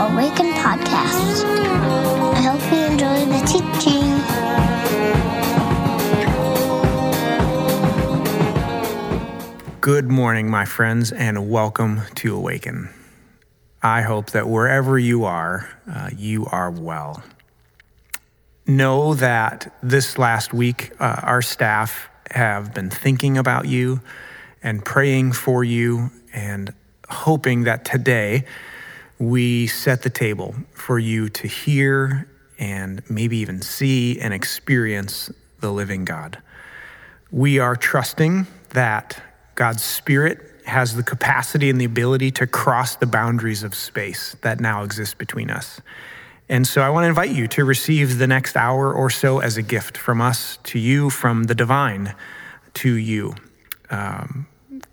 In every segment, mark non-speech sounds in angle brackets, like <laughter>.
Awaken podcast. I hope you enjoy the teaching. Good morning, my friends, and welcome to Awaken. I hope that wherever you are, uh, you are well. Know that this last week, uh, our staff have been thinking about you and praying for you and hoping that today we set the table for you to hear and maybe even see and experience the living God. We are trusting that God's Spirit has the capacity and the ability to cross the boundaries of space that now exist between us. And so I want to invite you to receive the next hour or so as a gift from us to you, from the divine to you. Um,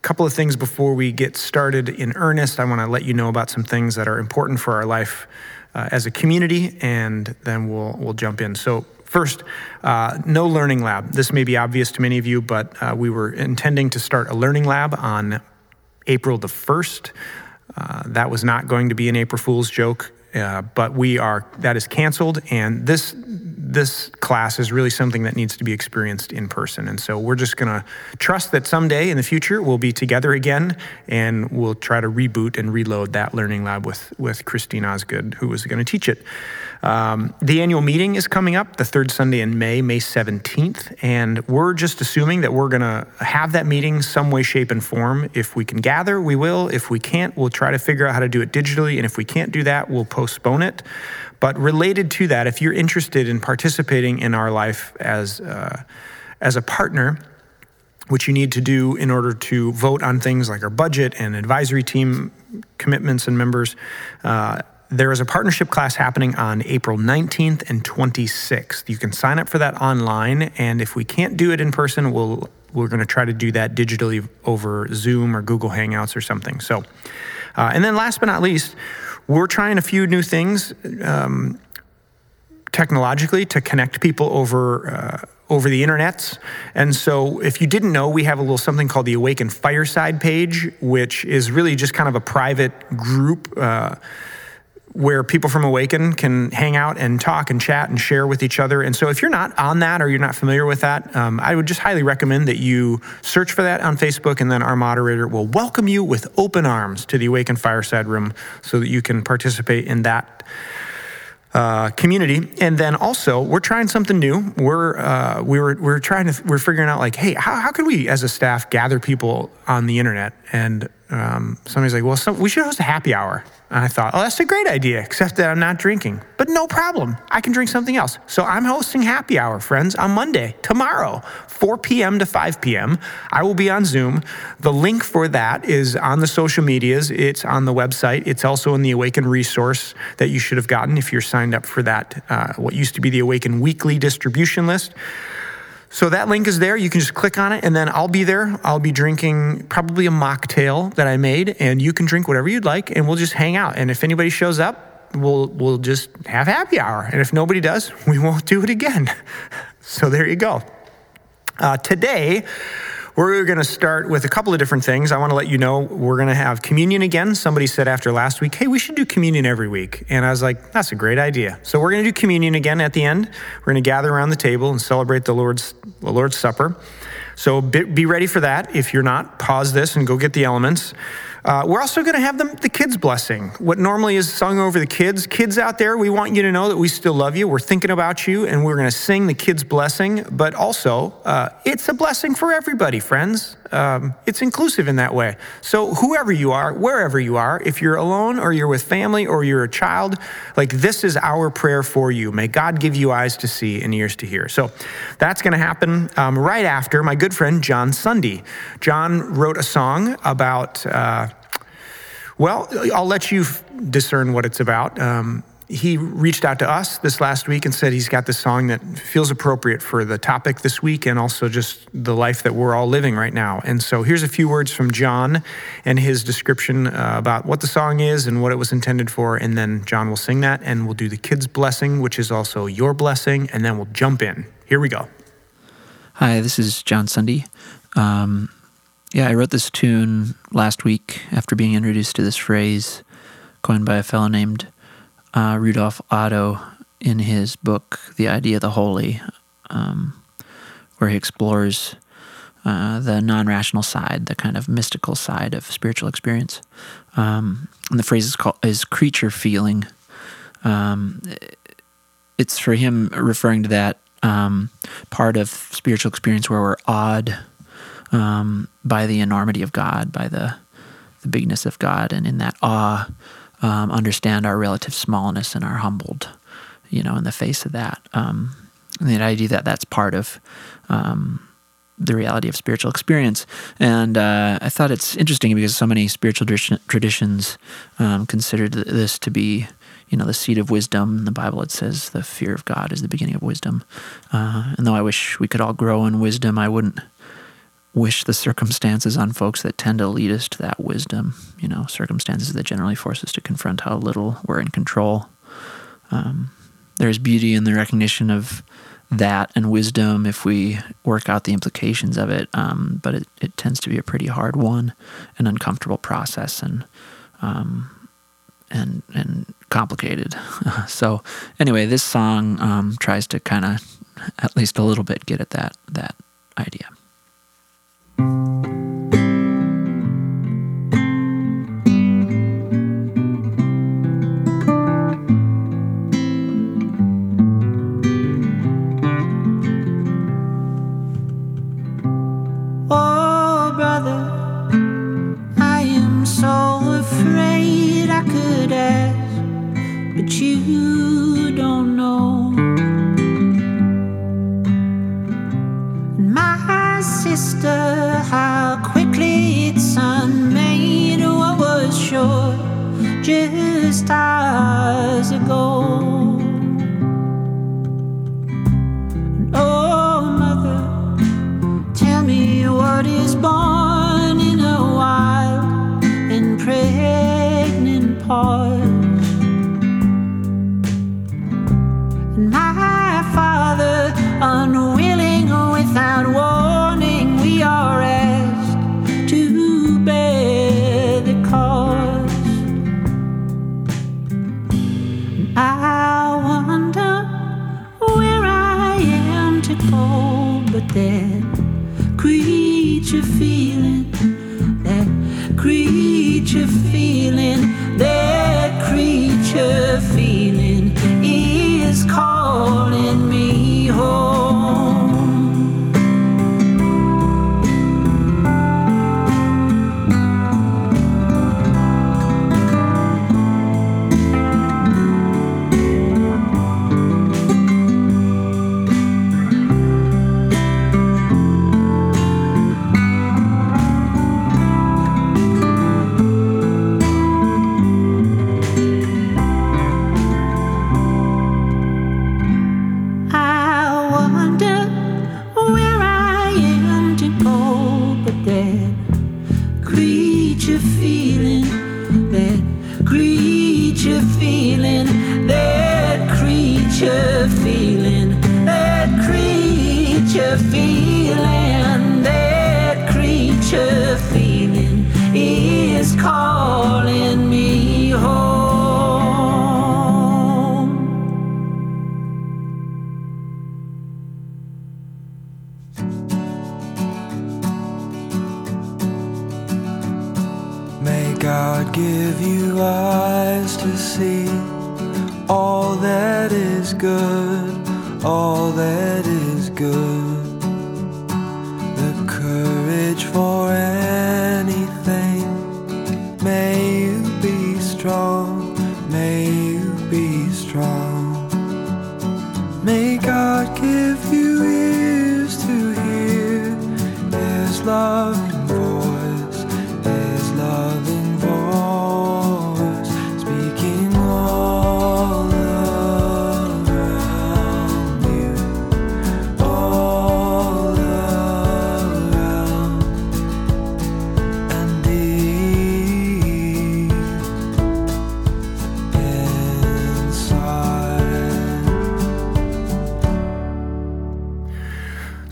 couple of things before we get started in earnest. I want to let you know about some things that are important for our life uh, as a community, and then we'll we'll jump in. So First, uh, no learning lab. This may be obvious to many of you, but uh, we were intending to start a learning lab on April the 1st. Uh, that was not going to be an April Fool's joke, uh, but we are, that is canceled. And this, this class is really something that needs to be experienced in person. And so we're just going to trust that someday in the future we'll be together again and we'll try to reboot and reload that learning lab with, with Christine Osgood, who was going to teach it. Um, the annual meeting is coming up the third Sunday in May, May 17th, and we're just assuming that we're going to have that meeting some way, shape, and form. If we can gather, we will. If we can't, we'll try to figure out how to do it digitally. And if we can't do that, we'll postpone it. But related to that, if you're interested in participating in our life as, uh, as a partner, which you need to do in order to vote on things like our budget and advisory team commitments and members. Uh, there is a partnership class happening on April 19th and 26th. You can sign up for that online, and if we can't do it in person, we'll we're going to try to do that digitally over Zoom or Google Hangouts or something. So, uh, and then last but not least, we're trying a few new things um, technologically to connect people over. Uh, over the internets. And so, if you didn't know, we have a little something called the Awaken Fireside page, which is really just kind of a private group. Uh, where people from Awaken can hang out and talk and chat and share with each other. And so, if you're not on that or you're not familiar with that, um, I would just highly recommend that you search for that on Facebook, and then our moderator will welcome you with open arms to the Awaken Fireside Room so that you can participate in that. Uh, community, and then also we're trying something new. We're uh, we were we're trying to we're figuring out like, hey, how how can we as a staff gather people on the internet? And um, somebody's like, well, some, we should host a happy hour. And I thought, oh, that's a great idea, except that I'm not drinking. But no problem. I can drink something else. So I'm hosting happy hour, friends, on Monday, tomorrow, 4 p.m. to 5 p.m. I will be on Zoom. The link for that is on the social medias, it's on the website. It's also in the Awaken resource that you should have gotten if you're signed up for that, uh, what used to be the Awaken weekly distribution list. So that link is there. You can just click on it, and then I'll be there. I'll be drinking probably a mocktail that I made, and you can drink whatever you'd like, and we'll just hang out. And if anybody shows up, we'll we'll just have happy hour. And if nobody does, <laughs> we won't do it again. <laughs> so there you go. Uh, today, we're going to start with a couple of different things. I want to let you know we're going to have communion again. Somebody said after last week, hey, we should do communion every week. And I was like, that's a great idea. So we're going to do communion again at the end. We're going to gather around the table and celebrate the Lord's, the Lord's Supper. So be, be ready for that. If you're not, pause this and go get the elements. Uh, we're also going to have them, the kids' blessing. What normally is sung over the kids. Kids out there, we want you to know that we still love you. We're thinking about you, and we're going to sing the kids' blessing. But also, uh, it's a blessing for everybody, friends. Um, it's inclusive in that way. So, whoever you are, wherever you are, if you're alone or you're with family or you're a child, like this is our prayer for you. May God give you eyes to see and ears to hear. So, that's going to happen um, right after my good friend John Sunday. John wrote a song about. Uh, well, I'll let you discern what it's about. Um, he reached out to us this last week and said he's got this song that feels appropriate for the topic this week and also just the life that we're all living right now. And so here's a few words from John and his description uh, about what the song is and what it was intended for. And then John will sing that and we'll do the kids' blessing, which is also your blessing. And then we'll jump in. Here we go. Hi, this is John Sunday. Um, yeah, I wrote this tune last week after being introduced to this phrase coined by a fellow named uh, Rudolf Otto in his book, The Idea of the Holy, um, where he explores uh, the non rational side, the kind of mystical side of spiritual experience. Um, and the phrase is called is creature feeling. Um, it's for him referring to that um, part of spiritual experience where we're awed um, by the enormity of God, by the the bigness of God, and in that awe, um, understand our relative smallness and are humbled, you know, in the face of that. Um, and the idea that that's part of um, the reality of spiritual experience. And uh, I thought it's interesting because so many spiritual traditions um, considered this to be, you know, the seat of wisdom. In the Bible, it says the fear of God is the beginning of wisdom. Uh, and though I wish we could all grow in wisdom, I wouldn't wish the circumstances on folks that tend to lead us to that wisdom. You know, circumstances that generally force us to confront how little we're in control. Um, there's beauty in the recognition of that and wisdom if we work out the implications of it. Um, but it, it tends to be a pretty hard one, an uncomfortable process, and um, and and complicated. <laughs> so anyway, this song um, tries to kind of at least a little bit get at that that idea. Thank you.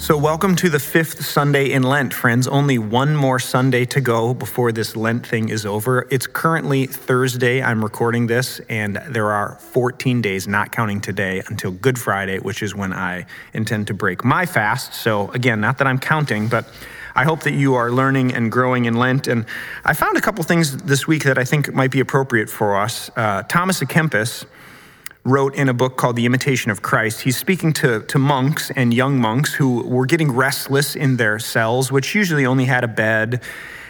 So, welcome to the fifth Sunday in Lent, friends. Only one more Sunday to go before this Lent thing is over. It's currently Thursday. I'm recording this, and there are 14 days, not counting today, until Good Friday, which is when I intend to break my fast. So, again, not that I'm counting, but I hope that you are learning and growing in Lent. And I found a couple things this week that I think might be appropriate for us. Uh, Thomas à Kempis wrote in a book called The Imitation of Christ. He's speaking to, to monks and young monks who were getting restless in their cells, which usually only had a bed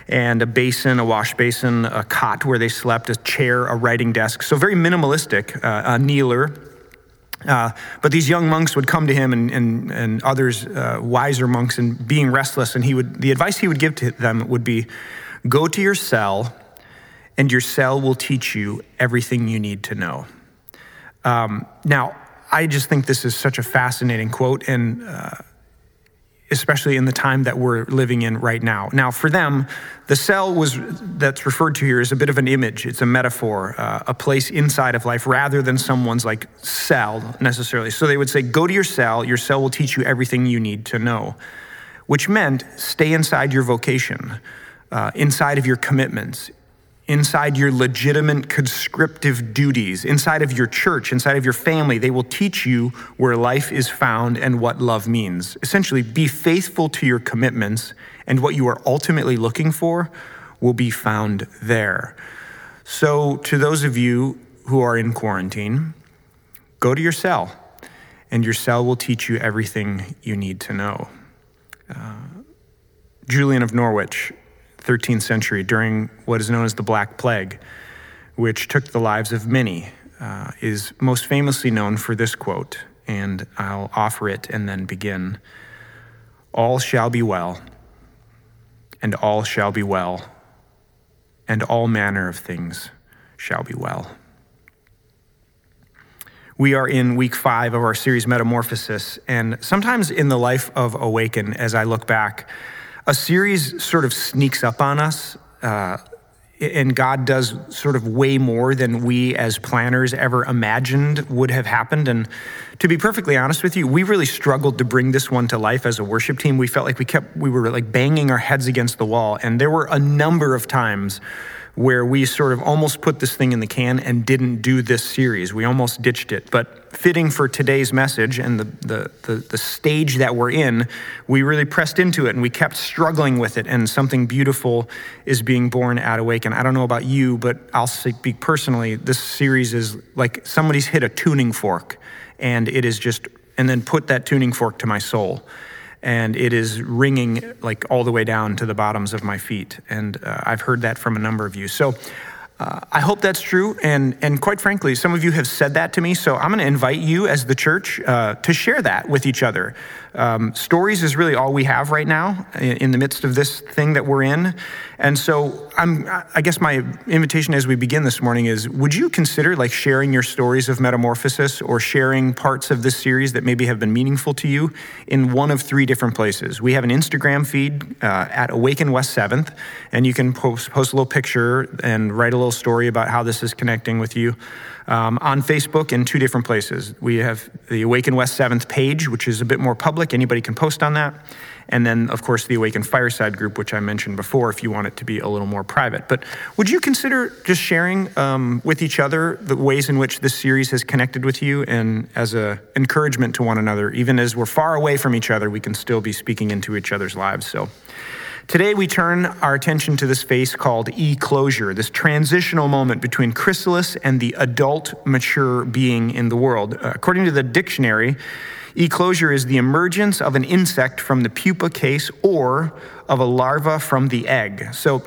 and a basin, a wash basin, a cot where they slept, a chair, a writing desk. So very minimalistic, uh, a kneeler. Uh, but these young monks would come to him and, and, and others, uh, wiser monks, and being restless. And he would, the advice he would give to them would be go to your cell, and your cell will teach you everything you need to know. Um, now, I just think this is such a fascinating quote, and uh, especially in the time that we're living in right now. Now, for them, the cell was that's referred to here is a bit of an image. It's a metaphor, uh, a place inside of life, rather than someone's like cell necessarily. So they would say, "Go to your cell. Your cell will teach you everything you need to know," which meant stay inside your vocation, uh, inside of your commitments, inside your legitimate conscriptive duties, inside of your church, inside of your family. They will teach you where life is found and what love means. Essentially, be faithful to your commitments, and what you are ultimately looking for will be found there. So, to those of you who are in quarantine, go to your cell, and your cell will teach you everything you need to know. Uh, Julian of Norwich 13th century during what is known as the Black Plague, which took the lives of many, uh, is most famously known for this quote, and I'll offer it and then begin. All shall be well, and all shall be well, and all manner of things shall be well. We are in week five of our series Metamorphosis, and sometimes in the life of Awaken, as I look back, a series sort of sneaks up on us. Uh, and God does sort of way more than we as planners ever imagined would have happened. And to be perfectly honest with you, we really struggled to bring this one to life as a worship team. We felt like we kept, we were like banging our heads against the wall. And there were a number of times where we sort of almost put this thing in the can and didn't do this series. We almost ditched it. But fitting for today's message and the, the, the, the, stage that we're in, we really pressed into it and we kept struggling with it. And something beautiful is being born at Awaken. I don't know about you, but I'll speak personally. This series is like somebody's hit a tuning fork and it is just, and then put that tuning fork to my soul and it is ringing like all the way down to the bottoms of my feet. And uh, I've heard that from a number of you. So uh, I hope that's true. And, and quite frankly, some of you have said that to me. So I'm going to invite you as the church uh, to share that with each other. Um, stories is really all we have right now in the midst of this thing that we're in. And so I'm, I guess my invitation as we begin this morning is would you consider like sharing your stories of metamorphosis or sharing parts of this series that maybe have been meaningful to you in one of three different places? We have an Instagram feed uh, at Awaken West 7th, and you can post, post a little picture and write a little story about how this is connecting with you um, on Facebook in two different places. We have the Awaken West 7th page, which is a bit more public. Anybody can post on that. And then, of course, the Awaken Fireside group, which I mentioned before, if you want it to be a little more private. But would you consider just sharing um, with each other the ways in which this series has connected with you and as an encouragement to one another? Even as we're far away from each other, we can still be speaking into each other's lives. So, Today, we turn our attention to this phase called eclosure, this transitional moment between chrysalis and the adult, mature being in the world. Uh, according to the dictionary, eclosure is the emergence of an insect from the pupa case or of a larva from the egg. So,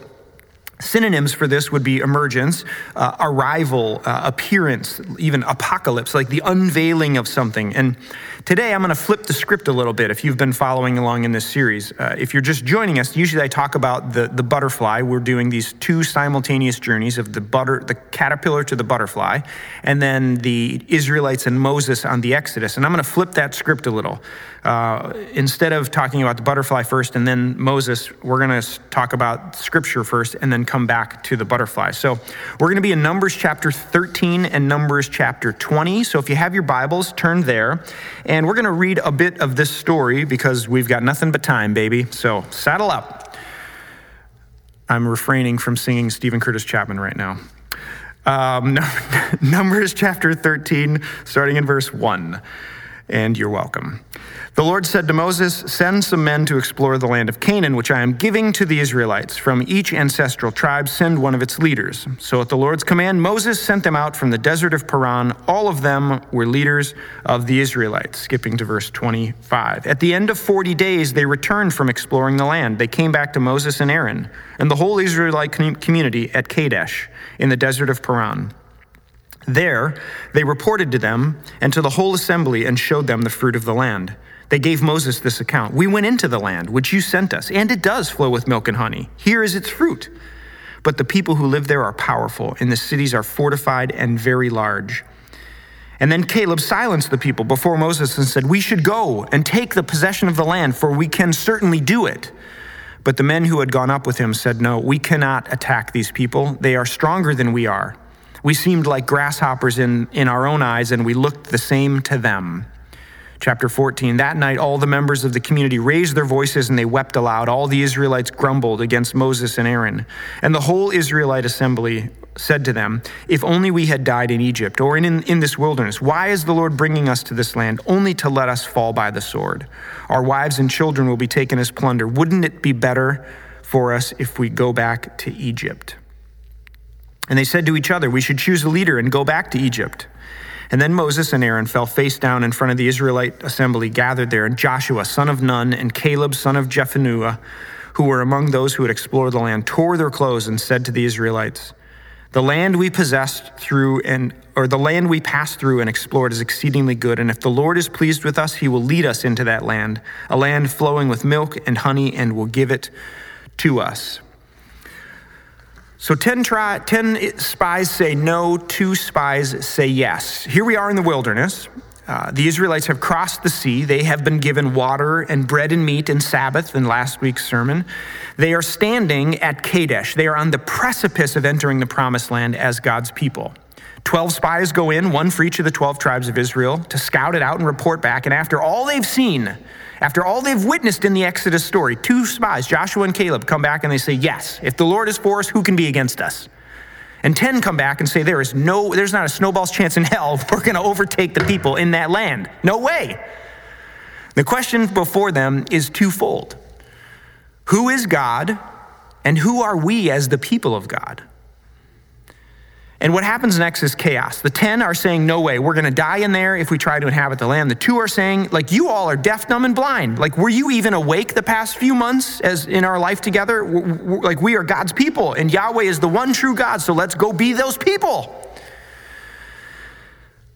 Synonyms for this would be emergence, uh, arrival, uh, appearance, even apocalypse, like the unveiling of something. And today I'm going to flip the script a little bit if you've been following along in this series. Uh, if you're just joining us, usually I talk about the, the butterfly. We're doing these two simultaneous journeys of the, butter, the caterpillar to the butterfly, and then the Israelites and Moses on the Exodus. And I'm going to flip that script a little. Uh, instead of talking about the butterfly first and then Moses, we're going to talk about scripture first and then come back to the butterfly. So we're going to be in Numbers chapter 13 and Numbers chapter 20. So if you have your Bibles, turn there. And we're going to read a bit of this story because we've got nothing but time, baby. So saddle up. I'm refraining from singing Steven Curtis Chapman right now. Um, <laughs> Numbers chapter 13, starting in verse 1. And you're welcome. The Lord said to Moses, Send some men to explore the land of Canaan, which I am giving to the Israelites. From each ancestral tribe, send one of its leaders. So, at the Lord's command, Moses sent them out from the desert of Paran. All of them were leaders of the Israelites. Skipping to verse 25. At the end of 40 days, they returned from exploring the land. They came back to Moses and Aaron and the whole Israelite community at Kadesh in the desert of Paran. There, they reported to them and to the whole assembly and showed them the fruit of the land. They gave Moses this account We went into the land which you sent us, and it does flow with milk and honey. Here is its fruit. But the people who live there are powerful, and the cities are fortified and very large. And then Caleb silenced the people before Moses and said, We should go and take the possession of the land, for we can certainly do it. But the men who had gone up with him said, No, we cannot attack these people. They are stronger than we are. We seemed like grasshoppers in, in our own eyes, and we looked the same to them. Chapter 14 That night, all the members of the community raised their voices and they wept aloud. All the Israelites grumbled against Moses and Aaron. And the whole Israelite assembly said to them, If only we had died in Egypt or in, in, in, this wilderness, why is the Lord bringing us to this land only to let us fall by the sword? Our wives and children will be taken as plunder. Wouldn't it be better for us if we go back to Egypt? And they said to each other, We should choose a leader and go back to Egypt. And then Moses and Aaron fell face down in front of the Israelite assembly gathered there, and Joshua, son of Nun, and Caleb, son of Jephunneh, who were among those who had explored the land, tore their clothes and said to the Israelites, The land we possessed through and or the land we passed through and explored is exceedingly good, and if the Lord is pleased with us, he will lead us into that land, a land flowing with milk and honey, and will give it to us. So 10, try, 10 spies say no, two spies say yes. Here we are in the wilderness. Uh, the Israelites have crossed the sea. They have been given water and bread and meat and Sabbath in last week's sermon. They are standing at Kadesh. They are on the precipice of entering the promised land as God's people. Twelve spies go in, one for each of the 12 tribes of Israel, to scout it out and report back. And after all they've seen, after all they've witnessed in the Exodus story, two spies, Joshua and Caleb, come back and they say, Yes, if the Lord is for us, who can be against us? And 10 come back and say, There is no, there's not a snowball's chance in hell <laughs> we're going to overtake the people in that land. No way. The question before them is twofold Who is God, and who are we as the people of God? And what happens next is chaos. The 10 are saying, No way, we're going to die in there if we try to inhabit the land. The two are saying, like, you all are deaf, dumb, and blind. Like, were you even awake the past few months as in our life together? like, we are God's people, and Yahweh is the one true God, so let's go be those people.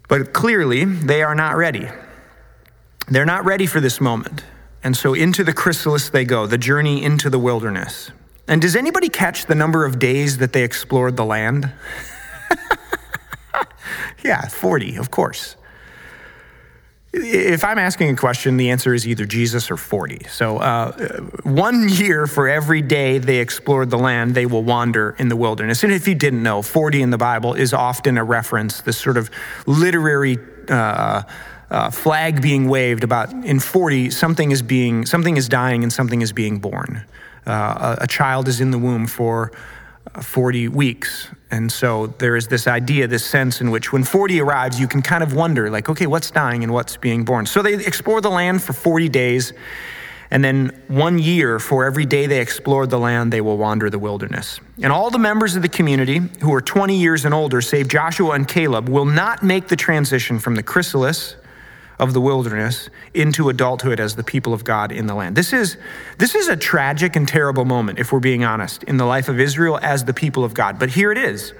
But clearly, they are not ready. They're not ready for this moment. And so into the chrysalis they go, the journey into the wilderness. And does anybody catch the number of days that they explored the land? <laughs> <laughs> yeah, 40, of course. If I'm asking a question, the answer is either Jesus or 40. So, uh, one year for every day they explored the land, they will wander in the wilderness. And if you didn't know, 40 in the Bible is often a reference, this sort of literary uh, uh, flag being waved about in 40, something is being, something is dying and something is being born. Uh, a, a child is in the womb for 40 weeks. And so there is this idea, this sense in which when 40 arrives, you can kind of wonder, like, okay, what's dying and what's being born? So they explore the land for 40 days. And then one year for every day they explored the land, they will wander the wilderness. And all the members of the community who are 20 years and older, save Joshua and Caleb, will not make the transition from the chrysalis of the wilderness into adulthood as the people of God in the land. This is, this is a tragic and terrible moment, if we're being honest, in the life of Israel as the people of God. But here it is.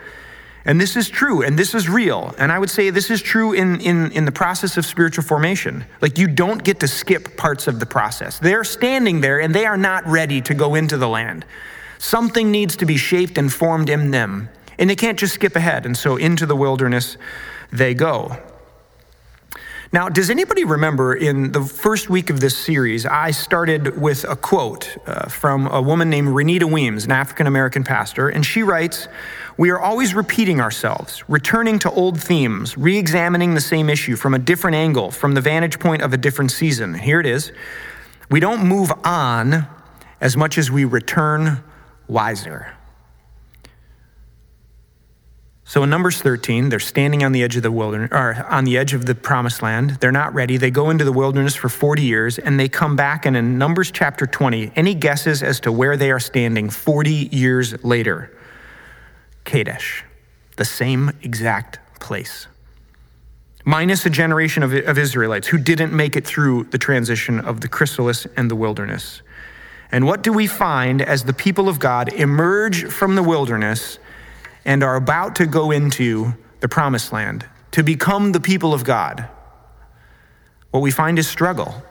And this is true, and this is real. And I would say this is true in, in, in the process of spiritual formation. Like, you don't get to skip parts of the process. They're standing there and they are not ready to go into the land. Something needs to be shaped and formed in them. And they can't just skip ahead. And so into the wilderness they go. Now, does anybody remember in the first week of this series, I started with a quote uh, from a woman named Renita Weems, an African American pastor, and she writes, We are always repeating ourselves, returning to old themes, re examining the same issue from a different angle, from the vantage point of a different season. Here it is. We don't move on as much as we return wiser. So in Numbers 13, they're standing on the edge of the wilderness, or on the edge of the promised land. They're not ready. They go into the wilderness for 40 years and they come back. And in Numbers chapter 20, any guesses as to where they are standing 40 years later? Kadesh, the same exact place. Minus a generation of, of Israelites who didn't make it through the transition of the chrysalis and the wilderness. And what do we find as the people of God emerge from the wilderness? And are about to go into the promised land, to become the people of God, what we find is struggle.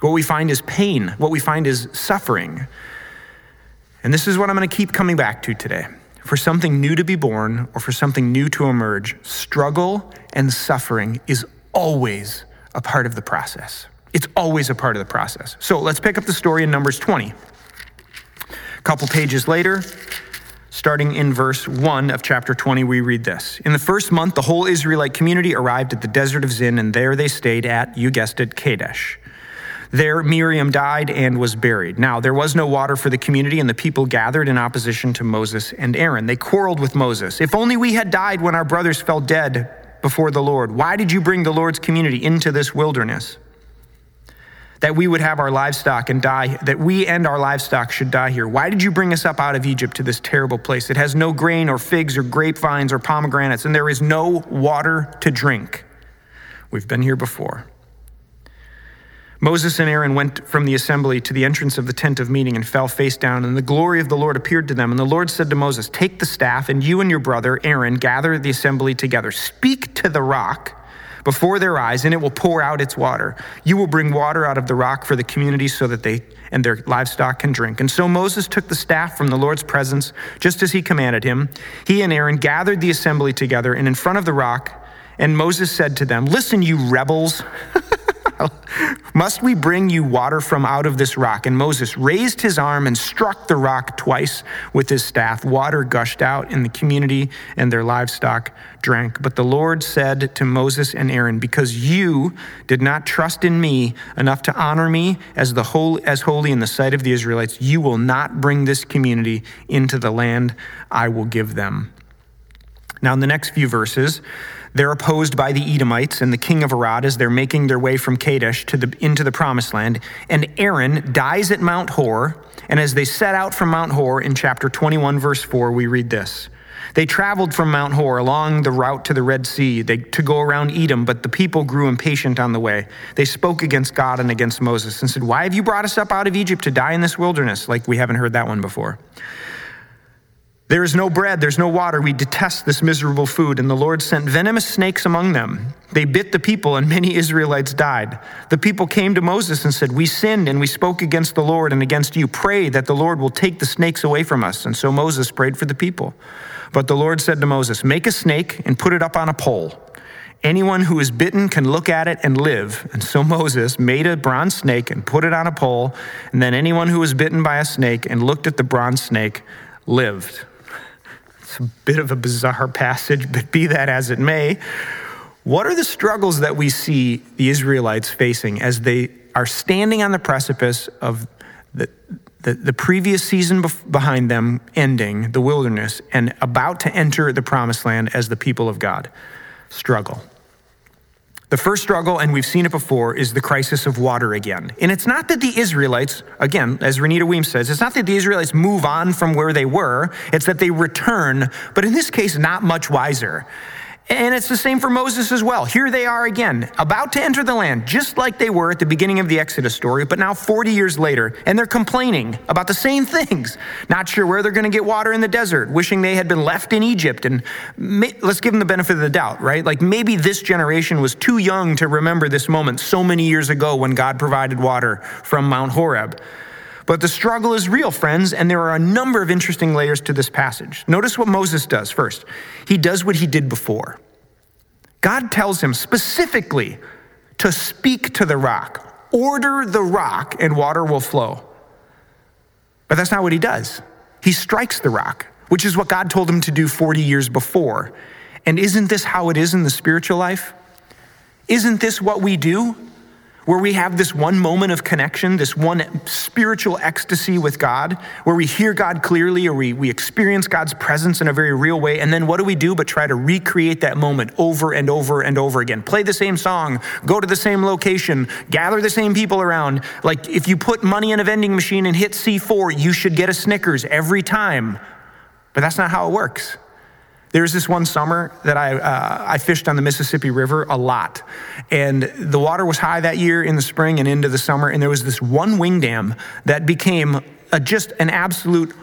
What we find is pain. What we find is suffering. And this is what I'm going to keep coming back to today. For something new to be born or for something new to emerge, struggle and suffering is always a part of the process. It's always a part of the process. So let's pick up the story in Numbers 20. A couple pages later, Starting in verse 1 of chapter 20, we read this. In the first month, the whole Israelite community arrived at the desert of Zin, and there they stayed at, you guessed it, Kadesh. There, Miriam died and was buried. Now, there was no water for the community, and the people gathered in opposition to Moses and Aaron. They quarreled with Moses. If only we had died when our brothers fell dead before the Lord. Why did you bring the Lord's community into this wilderness? That we would have our livestock and die, that we and our livestock should die here. Why did you bring us up out of Egypt to this terrible place? It has no grain or figs or grapevines or pomegranates, and there is no water to drink. We've been here before. Moses and Aaron went from the assembly to the entrance of the tent of meeting and fell face down, and the glory of the Lord appeared to them. And the Lord said to Moses, Take the staff, and you and your brother Aaron gather the assembly together. Speak to the rock before their eyes, and it will pour out its water. You will bring water out of the rock for the community so that they and their livestock can drink. And so Moses took the staff from the Lord's presence, just as he commanded him. He and Aaron gathered the assembly together, and in front of the rock, and Moses said to them, Listen, you rebels. <laughs> <laughs> Must we bring you water from out of this rock? And Moses raised his arm and struck the rock twice with his staff. Water gushed out, and the community and their livestock drank. But the Lord said to Moses and Aaron, Because you did not trust in me enough to honor me as, the as holy in the sight of the Israelites, you will not bring this community into the land I will give them. Now, in the next few verses, they're opposed by the Edomites and the king of Arad as they're making their way from Kadesh to the, into the promised land. And Aaron dies at Mount Hor. And as they set out from Mount Hor in chapter 21, verse 4, we read this. They traveled from Mount Hor along the route to the Red Sea they, to go around Edom, but the people grew impatient on the way. They spoke against God and against Moses and said, Why have you brought us up out of Egypt to die in this wilderness? Like we haven't heard that one before. There is no bread, there's no water. We detest this miserable food. And the Lord sent venomous snakes among them. They bit the people, and many Israelites died. The people came to Moses and said, We sinned and we spoke against the Lord and against you. Pray that the Lord will take the snakes away from us. And so Moses prayed for the people. But the Lord said to Moses, Make a snake and put it up on a pole. Anyone who is bitten can look at it and live. And so Moses made a bronze snake and put it on a pole. And then anyone who was bitten by a snake and looked at the bronze snake lived. A bit of a bizarre passage, but be that as it may, what are the struggles that we see the Israelites facing as they are standing on the precipice of the, the, the previous season behind them ending, the wilderness, and about to enter the promised land as the people of God? Struggle. The first struggle, and we've seen it before, is the crisis of water again. And it's not that the Israelites, again, as Renita Weems says, it's not that the Israelites move on from where they were, it's that they return, but in this case, not much wiser. And it's the same for Moses as well. Here they are again, about to enter the land, just like they were at the beginning of the Exodus story, but now 40 years later, and they're complaining about the same things. Not sure where they're going to get water in the desert, wishing they had been left in Egypt. And may, let's give them the benefit of the doubt, right? Like maybe this generation was too young to remember this moment so many years ago when God provided water from Mount Horeb. But the struggle is real, friends, and there are a number of interesting layers to this passage. Notice what Moses does first. He does what he did before. God tells him specifically to speak to the rock, order the rock, and water will flow. But that's not what he does. He strikes the rock, which is what God told him to do 40 years before. And isn't this how it is in the spiritual life? Isn't this what we do? Where we have this one moment of connection, this one spiritual ecstasy with God, where we hear God clearly or we, we experience God's presence in a very real way. And then what do we do but try to recreate that moment over and over and over again? Play the same song, go to the same location, gather the same people around. Like if you put money in a vending machine and hit C4, you should get a Snickers every time. But that's not how it works. There was this one summer that I, uh, I fished on the Mississippi River a lot. And the water was high that year in the spring and into the summer. And there was this one wing dam that became a, just an absolute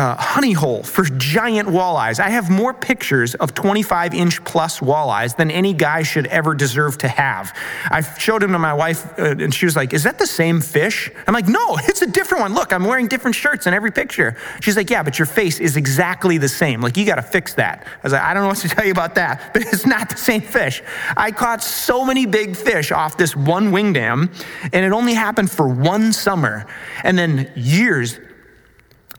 uh, honey hole for giant walleyes. I have more pictures of 25 inch plus walleyes than any guy should ever deserve to have. I showed them to my wife, uh, and she was like, Is that the same fish? I'm like, No, it's a different one. Look, I'm wearing different shirts in every picture. She's like, Yeah, but your face is exactly the same. Like, you got to fix that. I was like, I don't know what to tell you about that, but it's not the same fish. I caught so many big fish off this one wing dam, and it only happened for one summer. And then years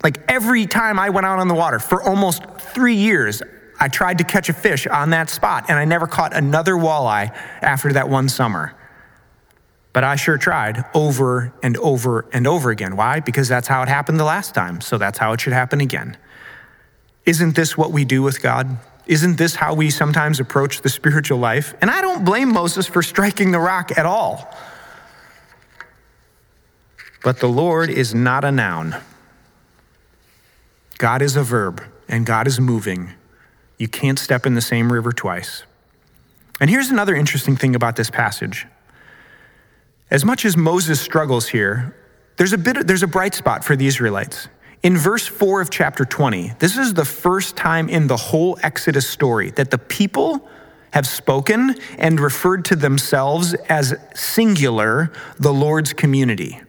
like every time I went out on the water for almost three years, I tried to catch a fish on that spot, and I never caught another walleye after that one summer. But I sure tried over and over and over again. Why? Because that's how it happened the last time, so that's how it should happen again. Isn't this what we do with God? Isn't this how we sometimes approach the spiritual life? And I don't blame Moses for striking the rock at all. But the Lord is not a noun. God is a verb and God is moving. You can't step in the same river twice. And here's another interesting thing about this passage. As much as Moses struggles here, there's a bit there's a bright spot for the Israelites. In verse 4 of chapter 20, this is the first time in the whole Exodus story that the people have spoken and referred to themselves as singular, the Lord's community.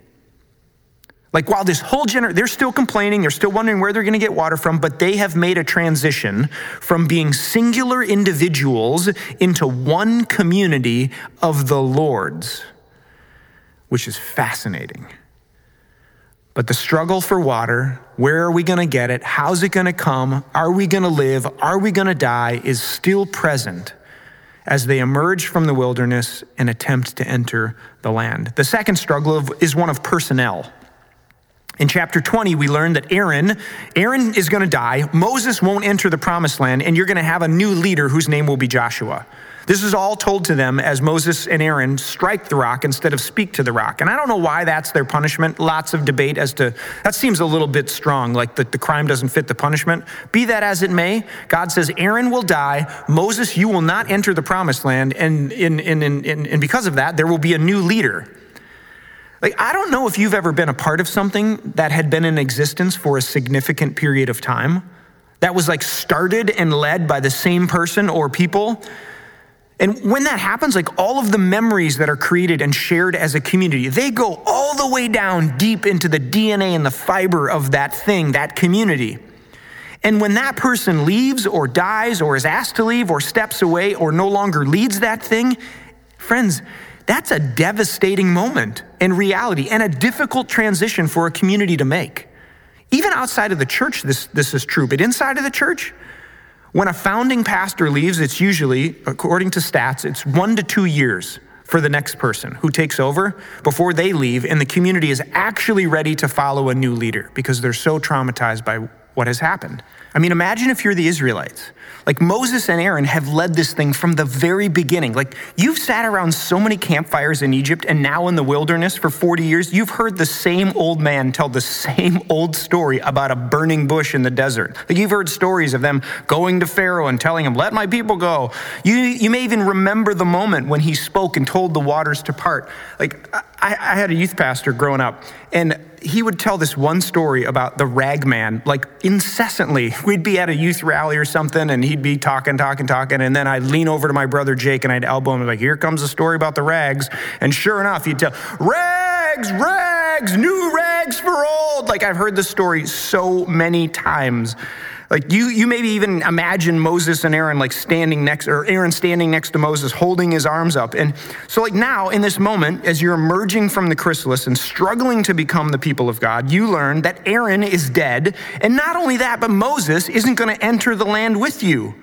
Like while this whole generation, they're still complaining, they're still wondering where they're going to get water from, but they have made a transition from being singular individuals into one community of the Lord's, which is fascinating. But the struggle for water, where are we going to get it? How's it going to come? Are we going to live? Are we going to die? is still present as they emerge from the wilderness and attempt to enter the land. The second struggle is one of personnel. In chapter 20, we learn that Aaron, Aaron is going to die. Moses won't enter the promised land, and you're going to have a new leader whose name will be Joshua. This is all told to them as Moses and Aaron strike the rock instead of speak to the rock. And I don't know why that's their punishment. Lots of debate as to that seems a little bit strong, like the, the crime doesn't fit the punishment. Be that as it may, God says, Aaron will die. Moses, you will not enter the promised land. And, in, in, in, and because of that, there will be a new leader. Like, I don't know if you've ever been a part of something that had been in existence for a significant period of time, that was like started and led by the same person or people. And when that happens, like all of the memories that are created and shared as a community, they go all the way down deep into the DNA and the fiber of that thing, that community. And when that person leaves or dies or is asked to leave or steps away or no longer leads that thing, friends, that's a devastating moment in reality and a difficult transition for a community to make. Even outside of the church, this, this is true, but inside of the church, when a founding pastor leaves, it's usually, according to stats, it's one to two years for the next person who takes over before they leave, and the community is actually ready to follow a new leader because they're so traumatized by what has happened. I mean, imagine if you're the Israelites. Like Moses and Aaron have led this thing from the very beginning. Like you've sat around so many campfires in Egypt and now in the wilderness for 40 years, you've heard the same old man tell the same <laughs> old story about a burning bush in the desert. Like you've heard stories of them going to Pharaoh and telling him, let my people go. You, you may even remember the moment when he spoke and told the waters to part. Like I, I had a youth pastor growing up and he would tell this one story about the rag man, like incessantly. We'd be at a youth rally or something, and he'd be talking, talking, talking. And then I'd lean over to my brother Jake and I'd elbow him, like, here comes the story about the rags. And sure enough, he'd tell, rags, rags, new rags for old. Like I've heard this story so many times. Like you, you maybe even imagine Moses and Aaron like standing next, or Aaron standing next to Moses, holding his arms up. And so, like now, in this moment, as you're emerging from the chrysalis and struggling to become the people of God, you learn that Aaron is dead. And not only that, but Moses isn't going to enter the land with you.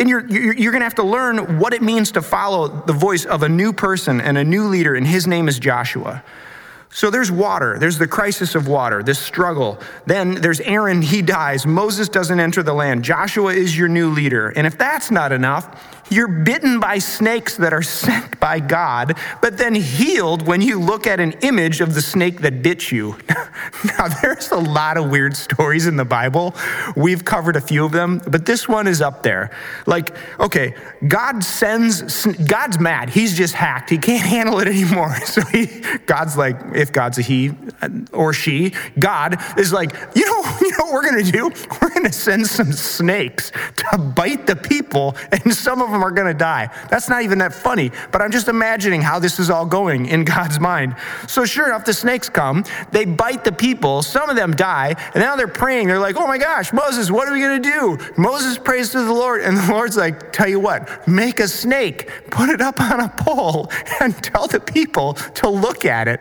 And you're, you're, you're going to have to learn what it means to follow the voice of a new person and a new leader, and his name is Joshua. So there's water. There's the crisis of water, this struggle. Then there's Aaron, he dies. Moses doesn't enter the land. Joshua is your new leader. And if that's not enough, you're bitten by snakes that are sent by God, but then healed when you look at an image of the snake that bit you. <laughs> now, there's a lot of weird stories in the Bible. We've covered a few of them, but this one is up there. Like, okay, God sends, God's mad. He's just hacked. He can't <laughs> handle it anymore. <laughs> So he, God's like, if God's a he or she, God is like, you know, <laughs> you know what we're going to do? We're going to send some snakes to bite the people, and some of them are going to die. That's not even that funny, but I'm just imagining how this is all going in God's mind. So, sure enough, the snakes come, they bite the people, some of them die, and now they're praying. They're like, oh my gosh, Moses, what are we going to do? Moses prays to the Lord, and the Lord's like, tell you what, make a snake, put it up on a pole, <laughs> and tell the people to look at it.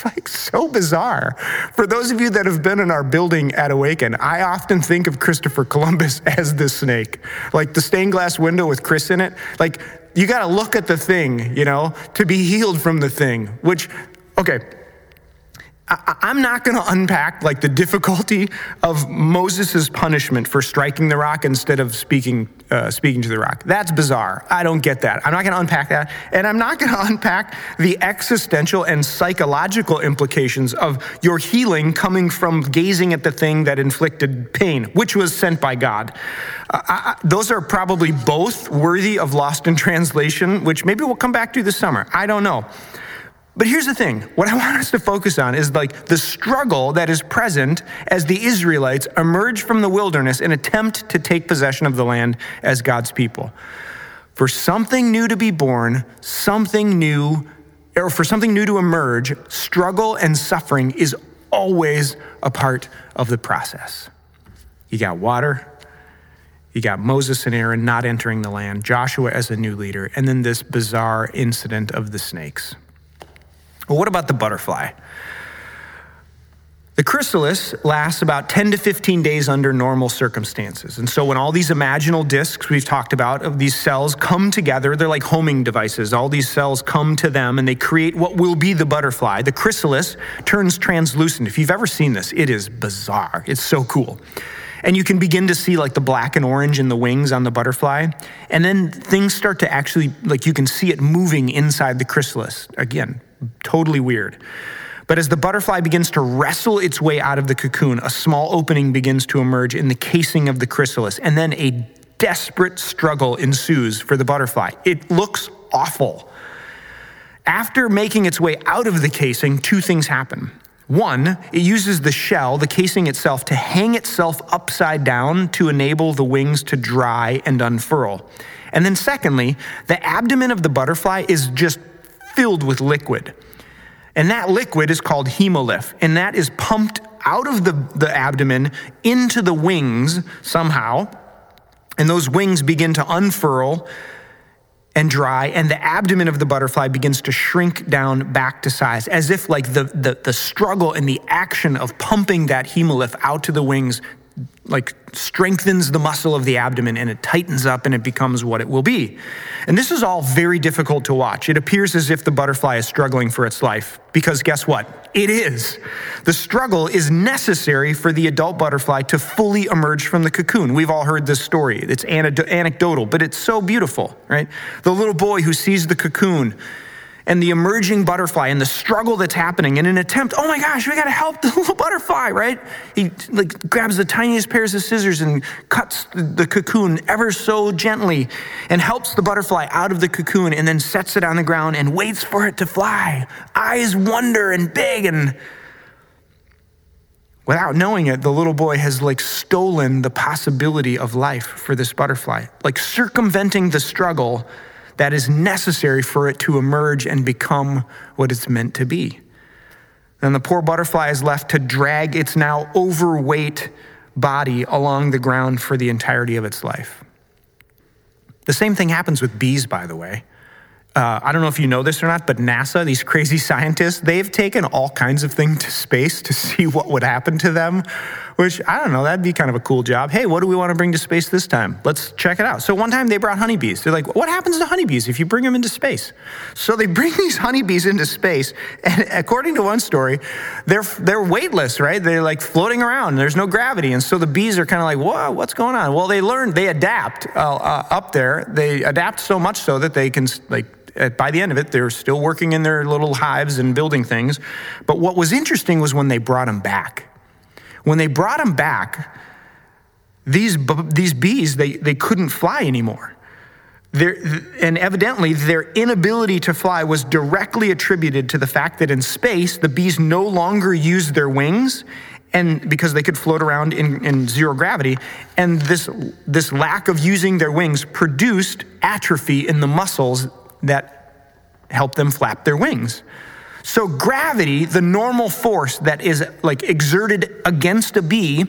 It's <laughs> like so bizarre. For those of you that have been in our building at Awaken, I often think of Christopher Columbus <laughs> as the snake. Like the stained glass window with Chris in it. Like you got to look at the thing, you know, to be healed from the thing, which, okay, I, am not going to unpack like the difficulty of Moses' punishment for striking the rock instead of speaking, uh, speaking to the rock. That's bizarre. I don't get that. I'm not going to unpack that. And I'm not going <laughs> to unpack the existential and psychological implications of your healing coming from gazing at the thing that inflicted pain, which was sent by God. Uh, I, those are probably both worthy of lost in translation, which maybe we'll come back to this summer. I don't know. But here's the thing what I want us to focus on is like the struggle that is present as the Israelites emerge from the wilderness and attempt to take possession of the land as God's people. For something new to be born, something new, or for something new to emerge, struggle and suffering is always a part of the process. You got water, you got Moses and Aaron not entering the land, Joshua as a new leader, and then this bizarre incident of the snakes. But what about the butterfly? The chrysalis lasts about 10 to 15 days under normal circumstances. And so when all these imaginal discs we've talked about of these cells come together, they're like homing devices. All these cells come to them and they create what will be the butterfly. The chrysalis turns translucent. If you've ever seen this, it is bizarre. It's so cool. And you can begin to see like the black and orange in the wings on the butterfly. And then things start to actually, like you can see it moving inside the chrysalis. Again, totally weird. But as the butterfly begins to wrestle its way out of the cocoon, a small opening begins to emerge in the casing of the chrysalis. And then a desperate struggle ensues for the butterfly. It looks awful. After making its way out of the casing, two things happen. One, it uses the shell, the casing itself, to hang itself upside down to enable the wings to dry and unfurl. And then, secondly, the abdomen of the butterfly is just filled with liquid. And that liquid is called hemolymph, and that is pumped out of the, the abdomen into the wings somehow. And those wings begin to unfurl and dry, and the abdomen of the butterfly begins to shrink down back to size, as if like the, the, the struggle and the action of pumping that hemolymph out to the wings like strengthens the muscle of the abdomen and it tightens up and it becomes what it will be. And this is all very difficult to watch. It appears as if the butterfly is struggling for its life because guess what? It is. The struggle is necessary for the adult butterfly to fully emerge from the cocoon. We've all heard this story. It's anecdotal, but it's so beautiful, right? The little boy who sees the cocoon and the emerging butterfly and the struggle that's happening in an attempt, oh my gosh, we got to help the <laughs> little butterfly, right? He like grabs the tiniest pairs of scissors and cuts the cocoon ever so gently and helps the butterfly out of the cocoon and then sets it on the ground and waits for it to fly. Eyes wonder and big and without knowing it, the little boy has like stolen the possibility of life for this butterfly, like circumventing the struggle that is necessary for it to emerge and become what it's meant to be. Then the poor butterfly is left to drag its now overweight body along the ground for the entirety of its life. The same thing happens with bees, by the way. Uh, I don't know if you know this or not, but NASA, these crazy <laughs> scientists, they've taken all kinds of things to space to see what would happen to them, which I don't know, that'd be kind of a cool job. Hey, what do we want to bring to space this time? Let's check it out. So one time they brought honeybees. They're like, what happens to honeybees if you bring them into space? So they bring <laughs> these honeybees into space, and according to one story, they're, they're weightless, right? They're like floating around, there's no gravity. And so the bees are kind of like, whoa, what's going on? Well, they learn, they adapt uh, uh, up there. They adapt so much so that they can, like, by the end of it, they're still working in their little hives and building things. But what was interesting was when they brought them back. When they brought them back, these, these bees, they, they couldn't fly anymore. They're, and evidently, their inability to fly was directly attributed to the fact that in space, the bees no longer used their wings and because they could float around in, in, zero gravity and this, this lack of using their wings produced atrophy in the muscles that help them flap their wings. So, gravity, the normal force that is like exerted against a bee,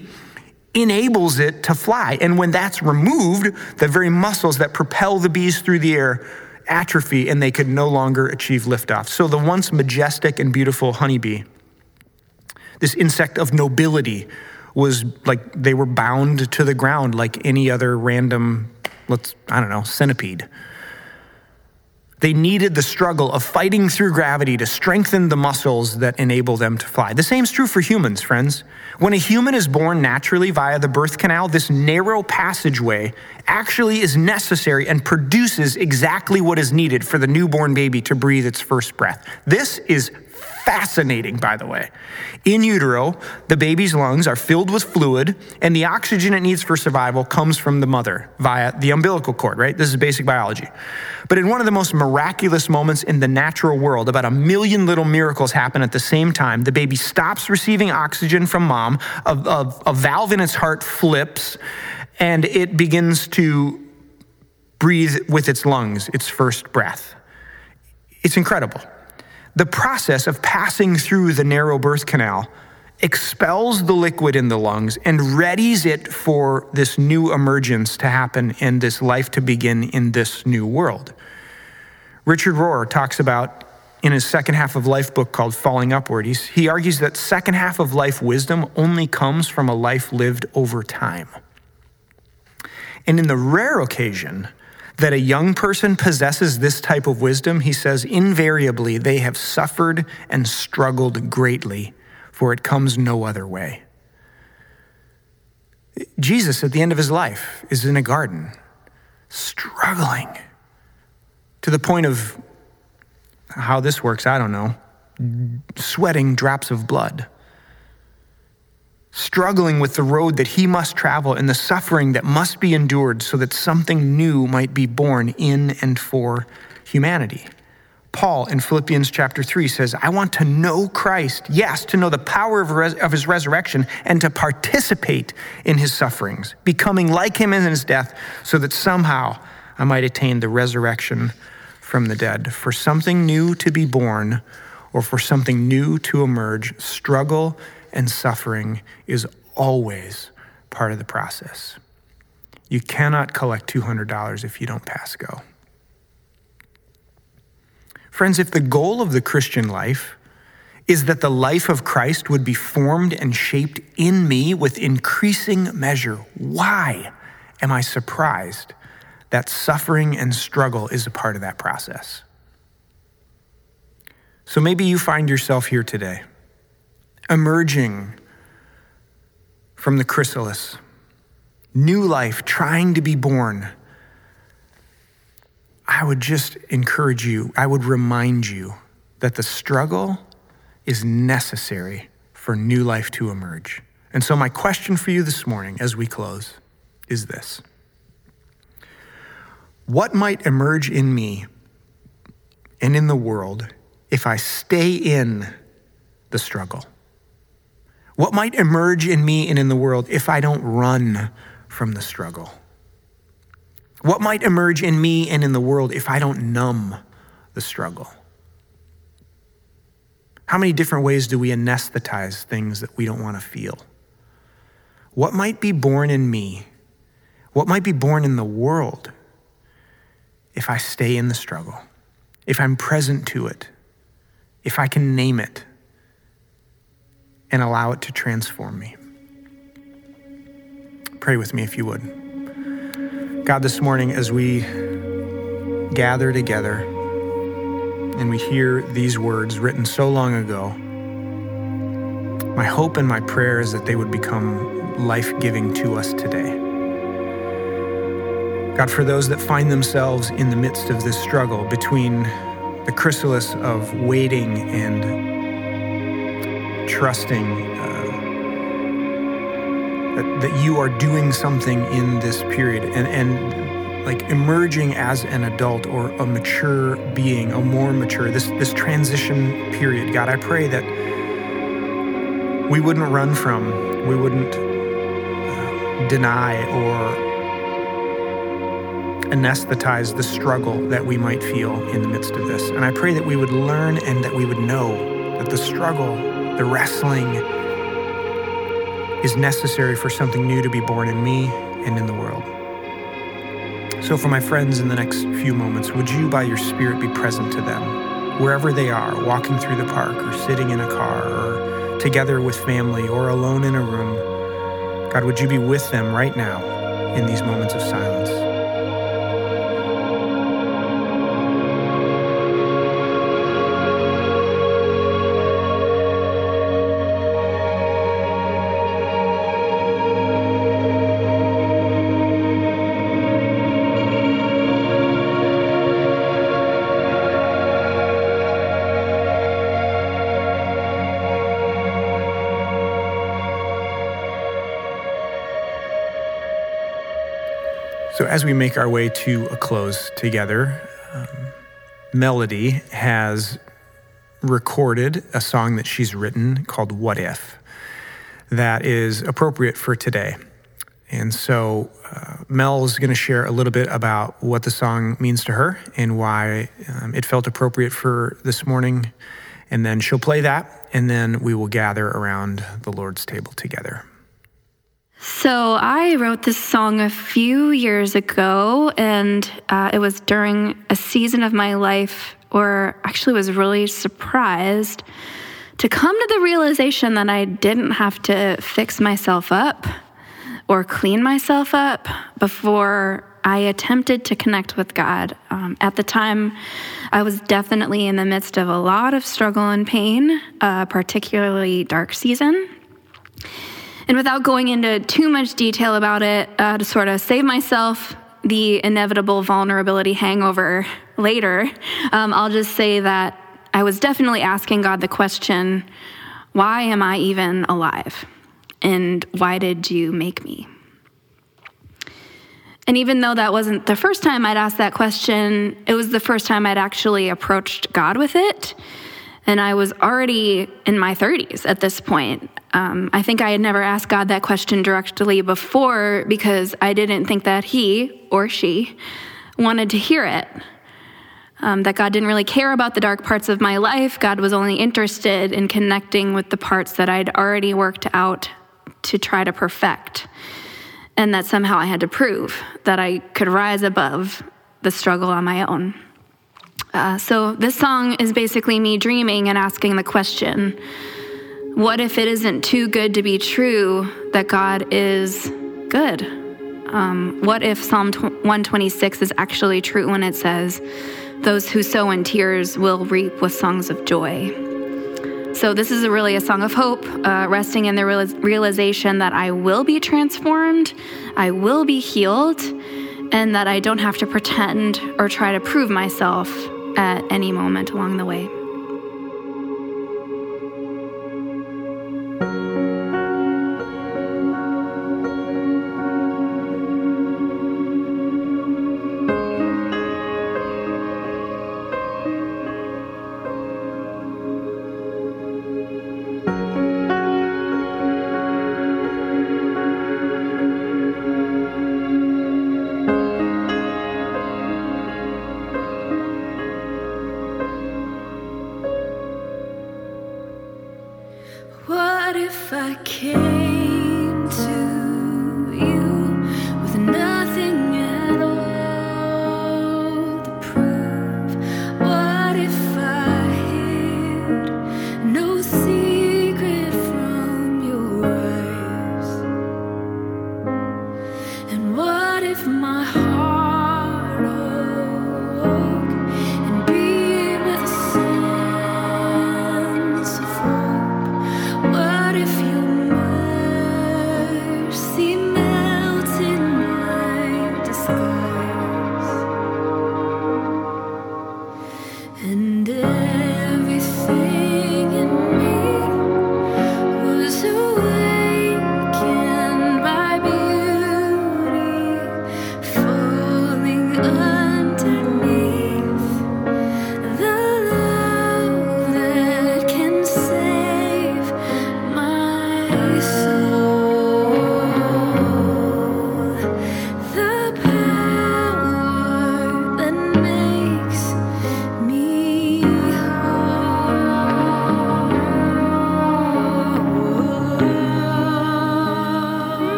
enables it to fly. And when that's removed, the very muscles that propel the bees through the air atrophy and they could no longer achieve liftoff. So, the once majestic and beautiful honeybee, this insect of nobility, was like they were bound to the ground like any other random, let's, I don't know, centipede. They needed the struggle of fighting through gravity to strengthen the muscles that enable them to fly. The same is true for humans, friends. When a human is born naturally via the birth canal, this narrow passageway actually is necessary and produces exactly what is needed for the newborn baby to breathe its first breath. This is fascinating, by the way. In utero, the baby's lungs are filled with fluid, and the oxygen it needs for survival comes from the mother via the umbilical cord, right? This is basic biology. But in one of the most miraculous moments in the natural world, about a million little miracles happen at the same time. The baby stops receiving oxygen from mom, a, a, a valve in its heart flips, and it begins to breathe with its lungs, its first breath. It's incredible. The process of passing through the narrow birth canal expels the liquid in the lungs and readies it for this new emergence to happen and this life to begin in this new world. Richard Rohr talks about in his second half of life book called Falling Upward, He's, he argues that second half of life wisdom only comes from a life lived over time. And in the rare occasion that a young person possesses this type of wisdom, he says, invariably they have suffered and struggled greatly, for it comes no other way. Jesus, at the end of his life, is in a garden, struggling to the point of how this works, I don't know, sweating drops of blood struggling with the road that he must travel and the suffering that must be endured so that something new might be born in and for humanity. Paul in Philippians chapter 3 says, I want to know Christ, yes, to know the power of, res- of his resurrection and to participate in his sufferings, becoming like him in his death, so that somehow I might attain the resurrection from the dead. For something new to be born or for something new to emerge, struggle and suffering is always part of the process. You cannot collect $200 if you don't pass go. Friends, if the goal of the Christian life is that the life of Christ would be formed and shaped in me with increasing measure, why am I surprised that suffering and struggle is a part of that process? So maybe you find yourself here today emerging from the chrysalis, new life trying to be born, I would just encourage you, I would remind you that the struggle is necessary for new life to emerge. And so, my question for you this morning as we close is this What might emerge in me and in the world if I stay in the struggle? What might emerge in me and in the world if I don't run from the struggle? What might emerge in me and in the world if I don't numb the struggle? How many different ways do we anesthetize things that we don't want to feel? What might be born in me? What might be born in the world if I stay in the struggle, if I'm present to it, if I can name it and allow it to transform me? Pray with me if you would. God, this morning, as we gather together and we hear these words written so long ago, my hope and my prayer is that they would become life giving to us today. God, for those that find themselves in the midst of this struggle between the chrysalis of waiting and trusting uh, that, that you are doing something in this period and, and like emerging as an adult or a mature being, a more mature, this, this transition period. God, I pray that we wouldn't run from, we wouldn't uh, deny or anesthetize the struggle that we might feel in the midst of this. And I pray that we would learn and that we would know that the struggle, the wrestling, is necessary for something new to be born in me and in the world. So, for my friends in the next few moments, would you, by your Spirit, be present to them, wherever they are, walking through the park or sitting in a car or together with family or alone in a room? God, would you be with them right now in these moments of silence? As we make our way to a close together, um, Melody has recorded a song that she's written called What If that is appropriate for today. And so, uh, Mel is going to share a little bit about what the song means to her and why um, it felt appropriate for this morning. And then she'll play that, and then we will gather around the Lord's table together. So I wrote this song a few years ago, and uh, it was during a season of my life where actually was really surprised to come to the realization that I didn't have to fix myself up or clean myself up before I attempted to connect with God. Um, at the time, I was definitely in the midst of a lot of struggle and pain, uh, particularly dark season. And without going into too much detail about it, uh, to sort of save myself the inevitable vulnerability hangover later, um, I'll just say that I was definitely asking God the question why am I even alive? And why did you make me? And even though that wasn't the first time I'd asked that question, it was the first time I'd actually approached God with it. And I was already in my 30s at this point. Um, I think I had never asked God that question directly before because I didn't think that He or she wanted to hear it. Um, that God didn't really care about the dark parts of my life. God was only interested in connecting with the parts that I'd already worked out to try to perfect. And that somehow I had to prove that I could rise above the struggle on my own. Uh, so, this song is basically me dreaming and asking the question what if it isn't too good to be true that God is good? Um, what if Psalm 126 is actually true when it says, Those who sow in tears will reap with songs of joy? So, this is a really a song of hope, uh, resting in the realization that I will be transformed, I will be healed, and that I don't have to pretend or try to prove myself at any moment along the way.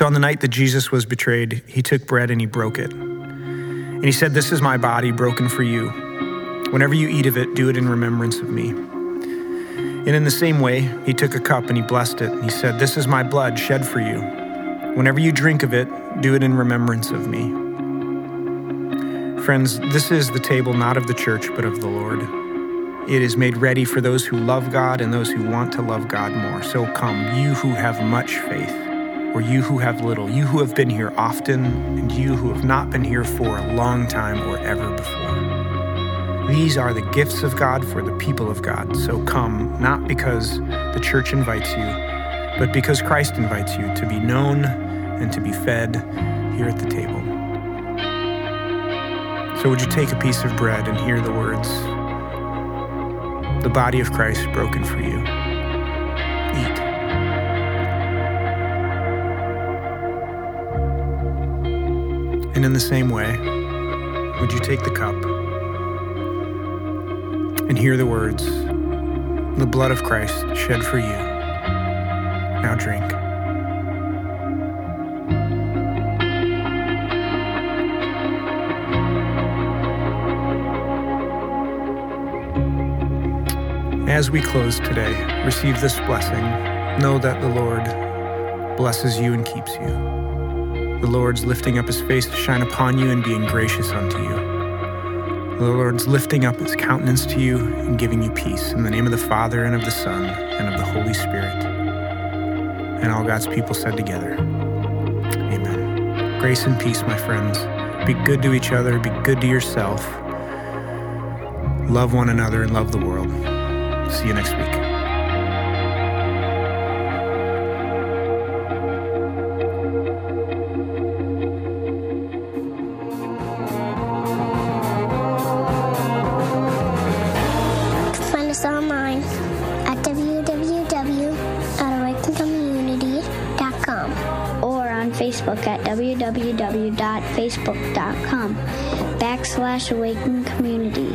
So on the night that Jesus was betrayed, he took bread and he broke it. And he said, This is my body broken for you. Whenever you eat of it, do it in remembrance of me. And in the same way, he took a cup and he blessed it. And he said, This is my blood shed for you. Whenever you drink of it, do it in remembrance of me. Friends, this is the table not of the church, but of the Lord. It is made ready for those who love God and those who want to love God more. So come, you who have much faith, or you who have little, you who have been here often, and you who have not been here for a long time or ever before. These are the gifts of God for the people of God. So come, not because the church invites you, but because Christ invites you to be known and to be fed here at the table. So, would you take a piece of bread and hear the words, the body of Christ broken for you? And in the same way, would you take the cup and hear the words, the blood of Christ shed for you? Now drink. As we close today, receive this blessing. Know that the Lord blesses you and keeps you. The Lord's lifting up his face to shine upon you and being gracious unto you. The Lord's lifting up his countenance to you and giving you peace. In the name of the Father, and of the Son, and of the Holy Spirit. And all God's people said together, Amen. Grace and peace, my friends. Be good to each other, be good to yourself. Love one another and love the world. See you next week. www.facebook.com backslash awaken community.